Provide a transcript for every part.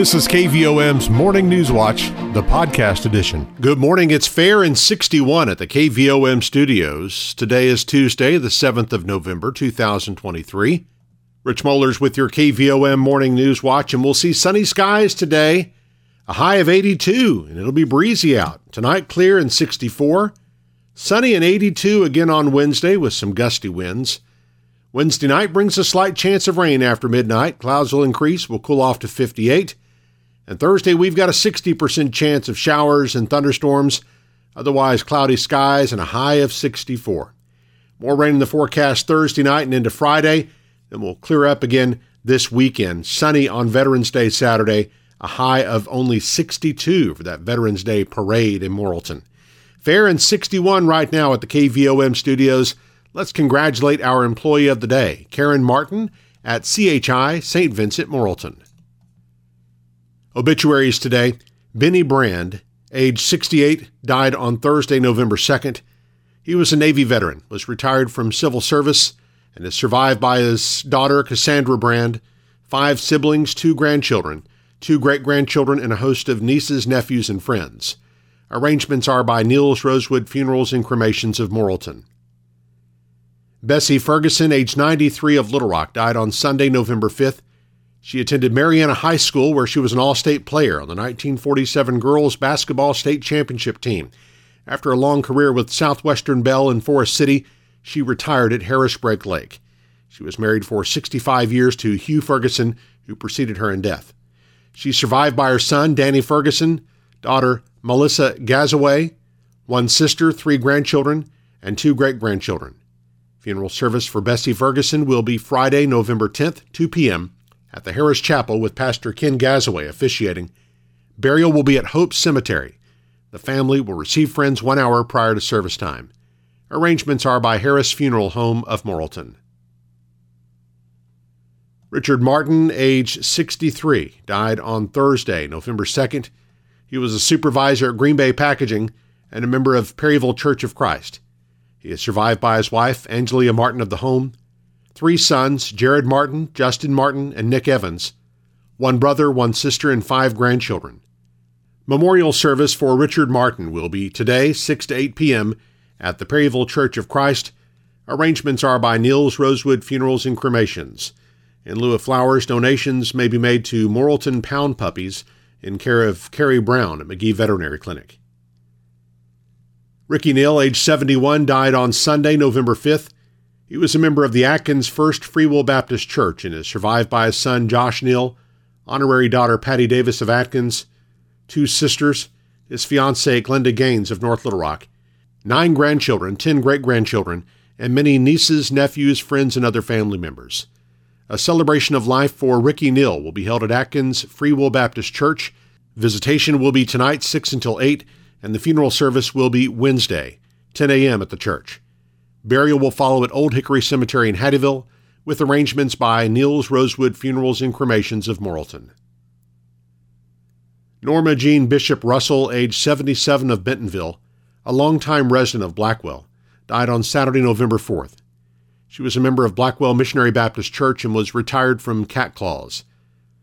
This is KVOM's Morning News Watch, the podcast edition. Good morning. It's fair and 61 at the KVOM studios. Today is Tuesday, the 7th of November, 2023. Rich Mollers with your KVOM Morning News Watch, and we'll see sunny skies today, a high of 82, and it'll be breezy out. Tonight, clear and 64. Sunny and 82 again on Wednesday with some gusty winds. Wednesday night brings a slight chance of rain after midnight. Clouds will increase, will cool off to 58. And Thursday, we've got a 60% chance of showers and thunderstorms, otherwise cloudy skies and a high of 64. More rain in the forecast Thursday night and into Friday. Then we'll clear up again this weekend. Sunny on Veterans Day Saturday, a high of only 62 for that Veterans Day parade in Morrilton. Fair and 61 right now at the KVOM studios. Let's congratulate our employee of the day, Karen Martin at CHI St. Vincent Morrilton. Obituaries today Benny Brand, age 68, died on Thursday, November 2nd. He was a Navy veteran, was retired from civil service, and is survived by his daughter, Cassandra Brand, five siblings, two grandchildren, two great grandchildren, and a host of nieces, nephews, and friends. Arrangements are by Niels Rosewood Funerals and Cremations of Morrilton. Bessie Ferguson, age 93 of Little Rock, died on Sunday, November 5th. She attended Marianna High School, where she was an all state player on the 1947 girls basketball state championship team. After a long career with Southwestern Bell in Forest City, she retired at Harrisburg Lake. She was married for 65 years to Hugh Ferguson, who preceded her in death. She's survived by her son, Danny Ferguson, daughter, Melissa Gazaway, one sister, three grandchildren, and two great grandchildren. Funeral service for Bessie Ferguson will be Friday, November 10th, 2 p.m at the Harris Chapel with Pastor Ken Gazaway officiating. Burial will be at Hope Cemetery. The family will receive friends one hour prior to service time. Arrangements are by Harris Funeral Home of Morrilton. Richard Martin, age 63, died on Thursday, November 2nd. He was a supervisor at Green Bay Packaging and a member of Perryville Church of Christ. He is survived by his wife, Angelia Martin of the Home, three sons Jared Martin, Justin Martin, and Nick Evans, one brother, one sister, and five grandchildren. Memorial service for Richard Martin will be today, 6 to 8 p.m., at the Perryville Church of Christ. Arrangements are by Niels Rosewood Funerals and Cremations. In lieu of flowers, donations may be made to Morrilton Pound Puppies in care of Carrie Brown at McGee Veterinary Clinic. Ricky Neal, age 71, died on Sunday, November 5th. He was a member of the Atkins First Free Will Baptist Church and is survived by his son Josh Neal, honorary daughter Patty Davis of Atkins, two sisters, his fiancee Glenda Gaines of North Little Rock, nine grandchildren, ten great grandchildren, and many nieces, nephews, friends, and other family members. A celebration of life for Ricky Neal will be held at Atkins Free Will Baptist Church. Visitation will be tonight, 6 until 8, and the funeral service will be Wednesday, 10 a.m. at the church. Burial will follow at Old Hickory Cemetery in Hattieville, with arrangements by Niels Rosewood Funerals and Cremations of Morrilton. Norma Jean Bishop Russell, age 77 of Bentonville, a longtime resident of Blackwell, died on Saturday, November 4th. She was a member of Blackwell Missionary Baptist Church and was retired from Cat Claws.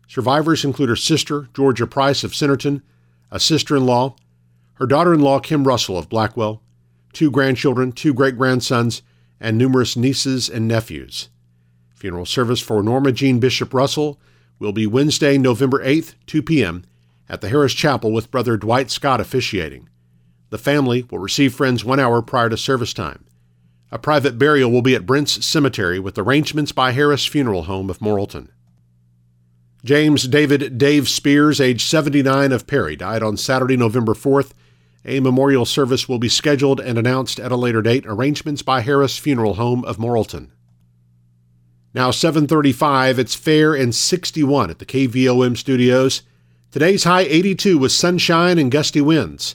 Survivors include her sister, Georgia Price of Centerton, a sister in law, her daughter in law, Kim Russell of Blackwell, two grandchildren, two great grandsons, and numerous nieces and nephews. Funeral service for Norma Jean Bishop Russell will be Wednesday, November 8th, 2 p.m., at the Harris Chapel with Brother Dwight Scott officiating. The family will receive friends one hour prior to service time. A private burial will be at Brent's Cemetery with arrangements by Harris Funeral Home of Morrilton. James David Dave Spears, age 79 of Perry, died on Saturday, November 4th a memorial service will be scheduled and announced at a later date. Arrangements by Harris Funeral Home of Morrilton. Now 7:35, it's fair and 61 at the KVOM studios. Today's high 82 with sunshine and gusty winds.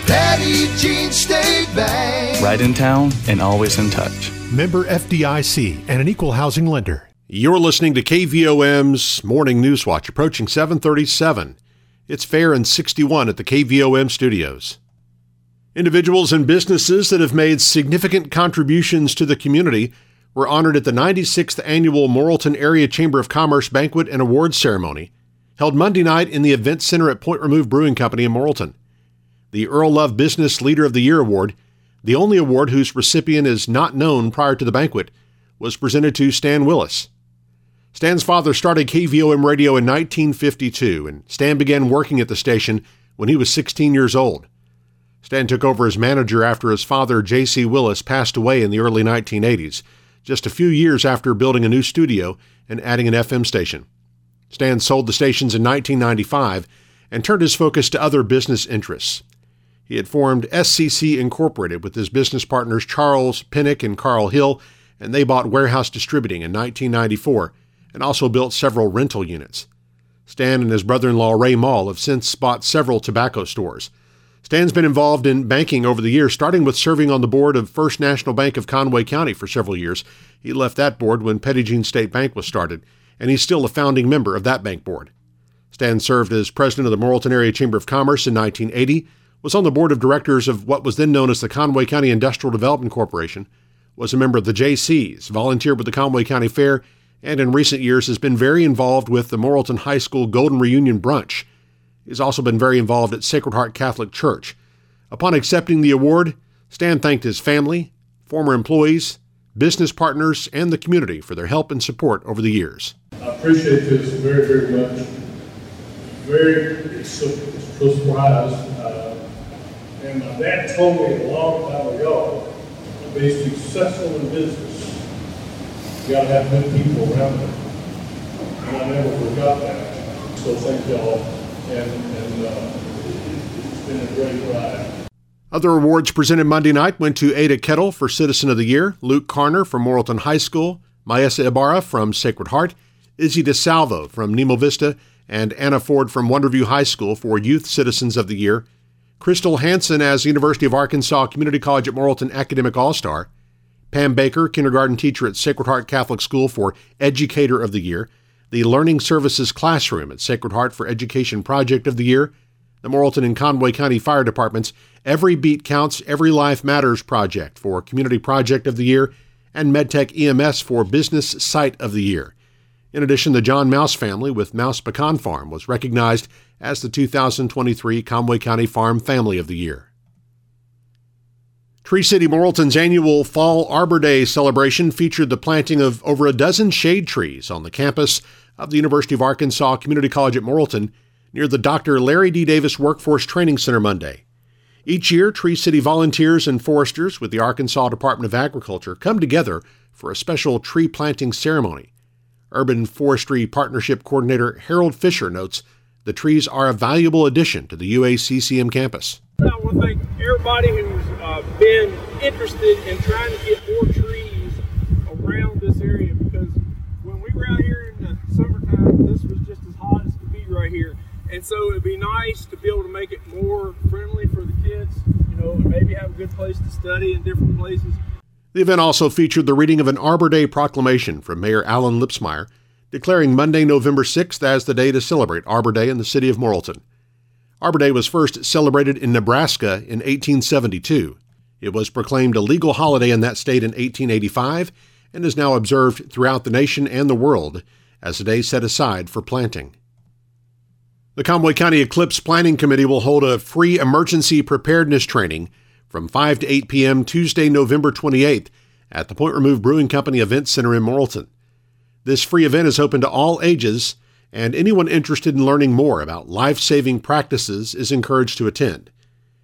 Petit Jean State Bank. Right in town and always in touch. Member FDIC and an equal housing lender. You're listening to KVOM's Morning News Watch approaching 737. It's fair and 61 at the KVOM studios. Individuals and businesses that have made significant contributions to the community were honored at the 96th annual Morrilton Area Chamber of Commerce banquet and awards ceremony held Monday night in the Event Center at Point Remove Brewing Company in Morrilton. The Earle Love Business Leader of the Year award, the only award whose recipient is not known prior to the banquet, was presented to Stan Willis. Stan's father started KVOM radio in 1952, and Stan began working at the station when he was 16 years old. Stan took over as manager after his father, J.C. Willis, passed away in the early 1980s, just a few years after building a new studio and adding an FM station. Stan sold the stations in 1995 and turned his focus to other business interests. He had formed SCC Incorporated with his business partners Charles Pinnock and Carl Hill, and they bought Warehouse Distributing in 1994 and also built several rental units. Stan and his brother in law Ray Mall have since bought several tobacco stores. Stan's been involved in banking over the years, starting with serving on the board of First National Bank of Conway County for several years. He left that board when Jean State Bank was started, and he's still a founding member of that bank board. Stan served as president of the Morrilton Area Chamber of Commerce in 1980 was on the board of directors of what was then known as the Conway County Industrial Development Corporation, was a member of the JCs, volunteered with the Conway County Fair, and in recent years has been very involved with the Morrilton High School Golden Reunion Brunch. He's also been very involved at Sacred Heart Catholic Church. Upon accepting the award, Stan thanked his family, former employees, business partners, and the community for their help and support over the years. I appreciate this very, very much. Very, it's a, it's a surprise. Uh, and my dad told me a long time ago, to be successful in business, you gotta have good people around you. And I never forgot that. So thank y'all, and, and, uh, it's been a great ride. Other awards presented Monday night went to Ada Kettle for Citizen of the Year, Luke Carner from Morrilton High School, Maesa Ibarra from Sacred Heart, Izzy DeSalvo from Nemo Vista, and Anna Ford from Wonderview High School for Youth Citizens of the Year, Crystal Hanson as University of Arkansas Community College at Morrilton Academic All Star, Pam Baker, kindergarten teacher at Sacred Heart Catholic School for Educator of the Year, the Learning Services Classroom at Sacred Heart for Education Project of the Year, the Morrilton and Conway County Fire Departments Every Beat Counts, Every Life Matters Project for Community Project of the Year, and MedTech EMS for Business Site of the Year. In addition, the John Mouse family with Mouse Pecan Farm was recognized as the 2023 Conway County Farm Family of the Year. Tree City Morrilton's annual Fall Arbor Day celebration featured the planting of over a dozen shade trees on the campus of the University of Arkansas Community College at Morrilton near the Dr. Larry D. Davis Workforce Training Center Monday. Each year, Tree City volunteers and foresters with the Arkansas Department of Agriculture come together for a special tree planting ceremony. Urban Forestry Partnership Coordinator Harold Fisher notes the trees are a valuable addition to the UACCM campus. I want to thank everybody who's uh, been interested in trying to get more trees around this area because when we were out here in the summertime, this was just as hot as could be right here. And so it'd be nice to be able to make it more friendly for the kids, you know, and maybe have a good place to study in different places. The event also featured the reading of an Arbor Day proclamation from Mayor Alan Lipsmeyer, declaring Monday, November 6th as the day to celebrate Arbor Day in the city of Morrilton. Arbor Day was first celebrated in Nebraska in 1872. It was proclaimed a legal holiday in that state in 1885 and is now observed throughout the nation and the world as a day set aside for planting. The Conway County Eclipse Planning Committee will hold a free emergency preparedness training from 5 to 8 p.m. Tuesday, November 28th at the Point Remove Brewing Company Event Center in Morrilton. This free event is open to all ages, and anyone interested in learning more about life saving practices is encouraged to attend.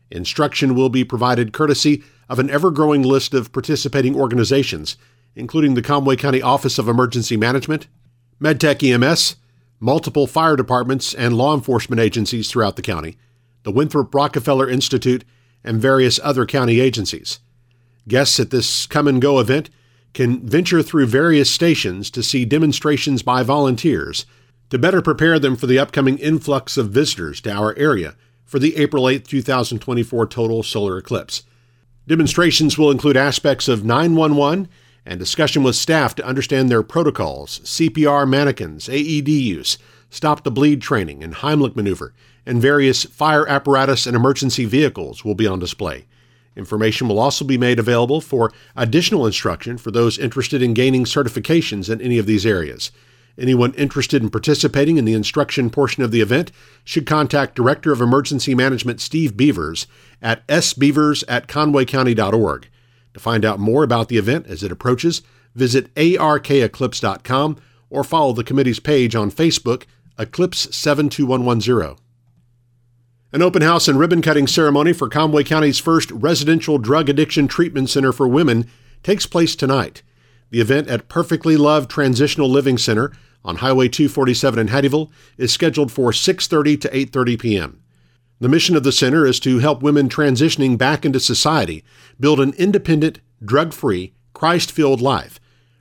Instruction will be provided courtesy of an ever growing list of participating organizations, including the Conway County Office of Emergency Management, MedTech EMS, multiple fire departments and law enforcement agencies throughout the county, the Winthrop Rockefeller Institute, and various other county agencies. Guests at this come and go event can venture through various stations to see demonstrations by volunteers to better prepare them for the upcoming influx of visitors to our area for the April 8, 2024 total solar eclipse. Demonstrations will include aspects of 911 and discussion with staff to understand their protocols, CPR mannequins, AED use, stop the bleed training, and Heimlich maneuver, and various fire apparatus and emergency vehicles will be on display. Information will also be made available for additional instruction for those interested in gaining certifications in any of these areas. Anyone interested in participating in the instruction portion of the event should contact Director of Emergency Management Steve Beavers at sbeavers at conwaycounty.org. To find out more about the event as it approaches, visit arkeclipse.com or follow the committee's page on Facebook, Eclipse 72110. An open house and ribbon cutting ceremony for Conway County's first residential drug addiction treatment center for women takes place tonight. The event at Perfectly Loved Transitional Living Center on Highway 247 in Hattieville is scheduled for 6:30 to 8:30 p.m. The mission of the center is to help women transitioning back into society build an independent, drug-free, Christ-filled life.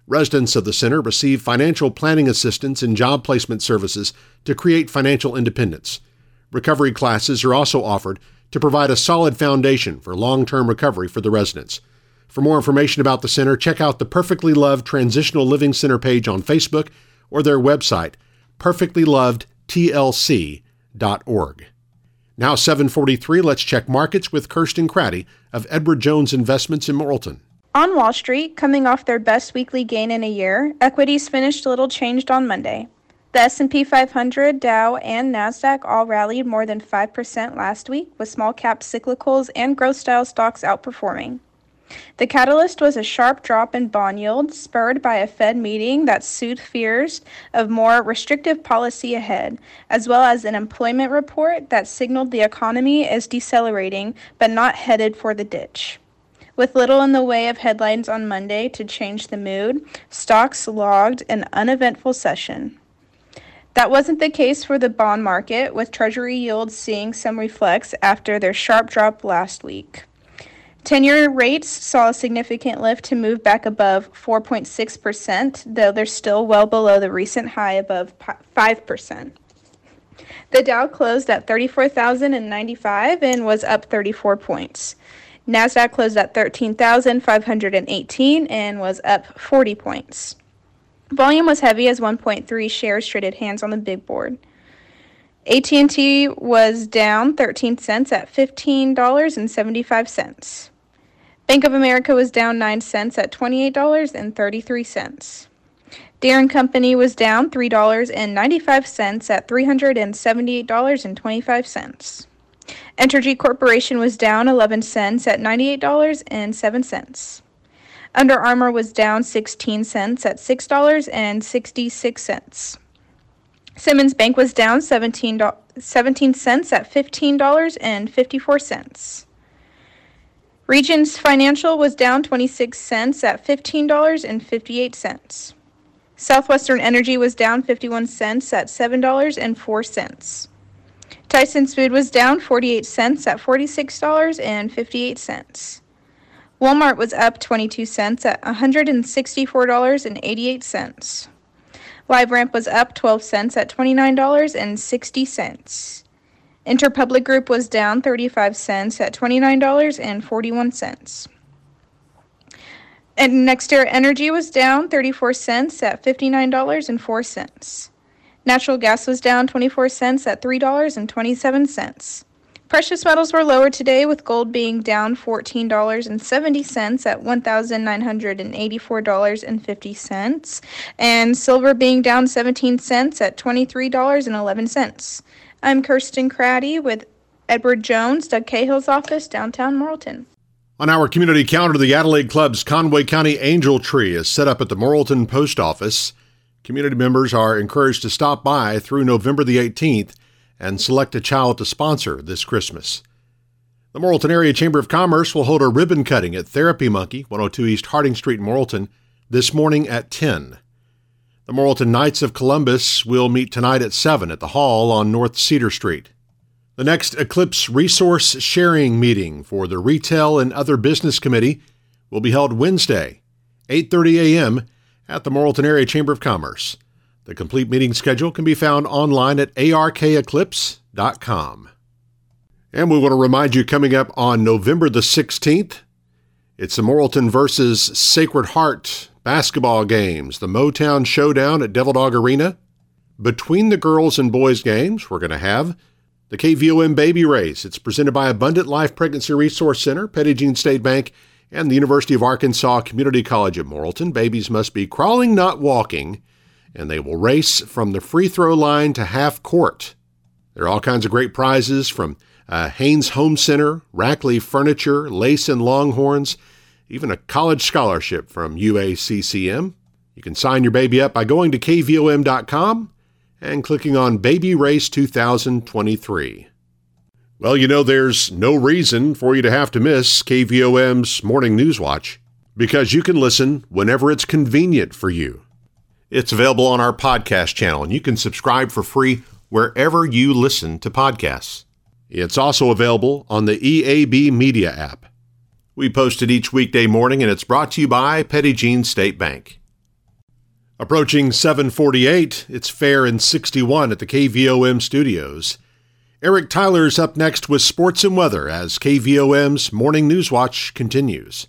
Residents of the center receive financial planning assistance and job placement services to create financial independence. Recovery classes are also offered to provide a solid foundation for long-term recovery for the residents. For more information about the center, check out the Perfectly Loved Transitional Living Center page on Facebook or their website, perfectlylovedtlc.org. Now 743, let's check markets with Kirsten Craddy of Edward Jones Investments in Morrilton. On Wall Street, coming off their best weekly gain in a year, equities finished a little changed on Monday. The S&P 500, Dow, and Nasdaq all rallied more than 5% last week, with small cap cyclicals and growth style stocks outperforming. The catalyst was a sharp drop in bond yields, spurred by a Fed meeting that soothed fears of more restrictive policy ahead, as well as an employment report that signaled the economy is decelerating but not headed for the ditch. With little in the way of headlines on Monday to change the mood, stocks logged an uneventful session. That wasn't the case for the bond market, with Treasury yields seeing some reflex after their sharp drop last week. 10 year rates saw a significant lift to move back above 4.6%, though they're still well below the recent high above 5%. The Dow closed at 34,095 and was up 34 points. NASDAQ closed at 13,518 and was up 40 points. Volume was heavy as 1.3 shares traded hands on the big board. AT&T was down 13 cents at $15.75. Bank of America was down 9 cents at $28.33. Deere & Company was down $3.95 at $378.25. Entergy Corporation was down 11 cents at $98.07. Under Armour was down 16 cents at $6.66. Simmons Bank was down 17, 17 cents at $15.54. Regions Financial was down 26 cents at $15.58. Southwestern Energy was down 51 cents at $7.04. Tyson's Food was down 48 cents at $46.58. Walmart was up 22 cents at $164.88. LiveRamp was up 12 cents at $29.60. Interpublic Group was down 35 cents at $29.41. And NextEra Energy was down 34 cents at $59.04. Natural gas was down 24 cents at $3.27. Precious metals were lower today, with gold being down $14.70 at $1,984.50, and silver being down 17 cents at $23.11. I'm Kirsten Craddy with Edward Jones, Doug Cahill's office, downtown Morrilton. On our community calendar, the Adelaide Club's Conway County Angel Tree is set up at the Morrilton Post Office. Community members are encouraged to stop by through November the 18th and select a child to sponsor this Christmas. The Morrilton Area Chamber of Commerce will hold a ribbon cutting at Therapy Monkey, 102 East Harding Street Morrilton, this morning at 10. The Morrilton Knights of Columbus will meet tonight at 7 at the Hall on North Cedar Street. The next Eclipse Resource Sharing meeting for the Retail and Other Business Committee will be held Wednesday, 8:30 a.m. at the Morrilton Area Chamber of Commerce. The complete meeting schedule can be found online at arkeclipse.com. And we want to remind you coming up on November the 16th, it's the Morrilton versus Sacred Heart basketball games, the Motown Showdown at Devil Dog Arena. Between the girls and boys games, we're going to have the KVOM Baby Race. It's presented by Abundant Life Pregnancy Resource Center, Jean State Bank, and the University of Arkansas Community College at Morrilton. Babies must be crawling, not walking, and they will race from the free throw line to half court. There are all kinds of great prizes from uh, Haynes Home Center, Rackley Furniture, Lace and Longhorns, even a college scholarship from UACCM. You can sign your baby up by going to kvom.com and clicking on Baby Race 2023. Well, you know, there's no reason for you to have to miss KVOM's Morning News Watch because you can listen whenever it's convenient for you. It's available on our podcast channel, and you can subscribe for free wherever you listen to podcasts. It's also available on the EAB Media app. We post it each weekday morning, and it's brought to you by Petit Jean State Bank. Approaching 748, it's fair and 61 at the KVOM studios. Eric Tyler's up next with sports and weather as KVOM's Morning News Watch continues.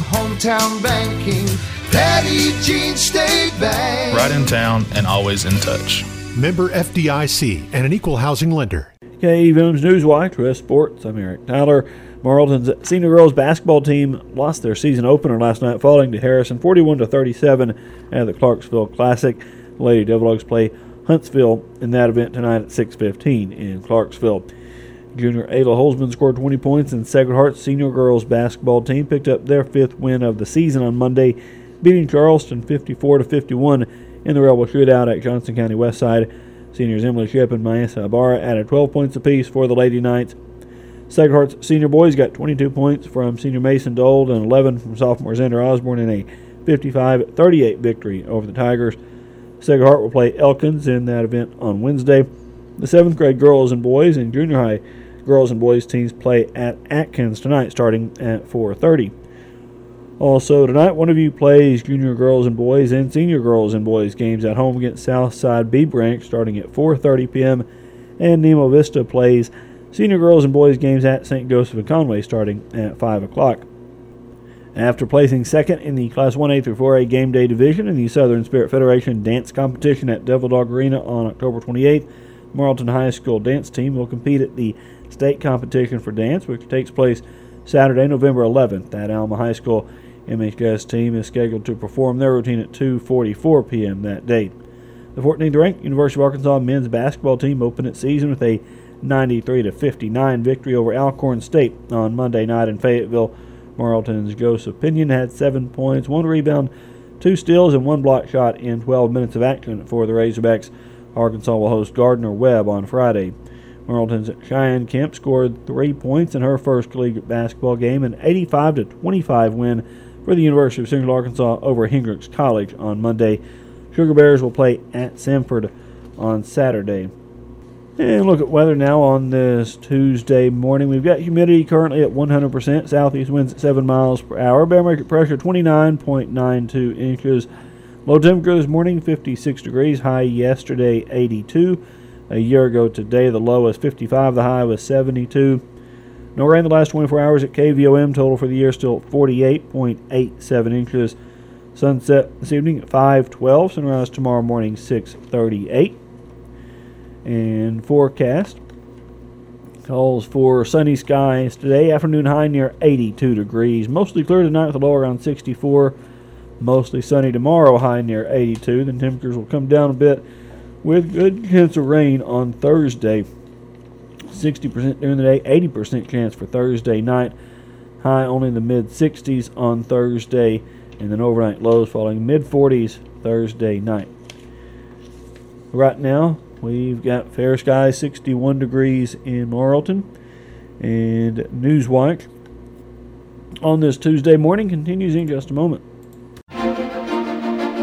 hometown banking. Petit Jean State Bank. Right in town and always in touch. Member FDIC and an equal housing lender. KVOM's Newswatch, West Sports. I'm Eric Tyler. Morrilton's senior girls basketball team lost their season opener last night, falling to Harrison 41 to 37 at the Clarksville Classic. The Lady Devil Dogs play Huntsville in that event tonight at 6:15 in Clarksville. Junior Ayla Holzman scored 20 points, and Sacred Heart senior girls basketball team picked up their fifth win of the season on Monday beating Charleston 54 to 51 in the Rebel shootout at Johnson County Westside. Seniors Emily Ship and Maisa Ibarra added 12 points apiece for the Lady Knights. Sacred Heart's senior boys got 22 points from senior Mason Dold and 11 from sophomore Xander Osborne in a 55-38 victory over the Tigers. Sacred Heart will play Elkins in that event on Wednesday. The seventh grade girls and boys and junior high girls and boys teams play at Atkins tonight, starting at 4:30. Also tonight, Wonderview plays junior girls and boys and senior girls and boys games at home against Southside Bee Branch starting at 4:30 p.m. and Nemo Vista plays senior girls and boys games at St. Joseph and Conway starting at 5 o'clock. After placing second in the Class 1A through 4A game day division in the Southern Spirit Federation dance competition at Devil Dog Arena on October 28th, Morrilton High School dance team will compete at the state competition for dance, which takes place Saturday, November 11th at Alma High School. MHS team is scheduled to perform their routine at 2:44 p.m. that day. The 14th ranked University of Arkansas men's basketball team opened its season with a 93 59 victory over Alcorn State on Monday night in Fayetteville. Morrilton's Joseph Pinion had seven points, one rebound, two steals, and one block shot in 12 minutes of action for the Razorbacks. Arkansas will host Gardner Webb on Friday. Morrilton's Cheyenne Kemp scored three points in her first league basketball game, an 85 25 win for the University of Central Arkansas over Hendrix College on Monday. Sugar Bears will play at Sanford on Saturday. And look at weather now on this Tuesday morning. We've got humidity currently at 100%, southeast winds at 7 miles per hour, barometric pressure 29.92 inches. Low temperature this morning 56 degrees, high yesterday 82. A year ago today, the low was 55, the high was 72. No rain the last 24 hours at KVOM. Total for the year still 48.87 inches. Sunset this evening at 5:12. Sunrise tomorrow morning 6:38. And forecast calls for sunny skies today. Afternoon high near 82 degrees. Mostly clear tonight with a low around 64. Mostly sunny tomorrow, high near 82. Then temperatures will come down a bit with good chance of rain on Thursday. 60% during the day, 80% chance for Thursday night. High only in the mid 60s on Thursday, and then overnight lows falling mid 40s Thursday night. Right now, we've got fair skies, 61 degrees in Morrilton, and Newswatch on this Tuesday morning continues in just a moment.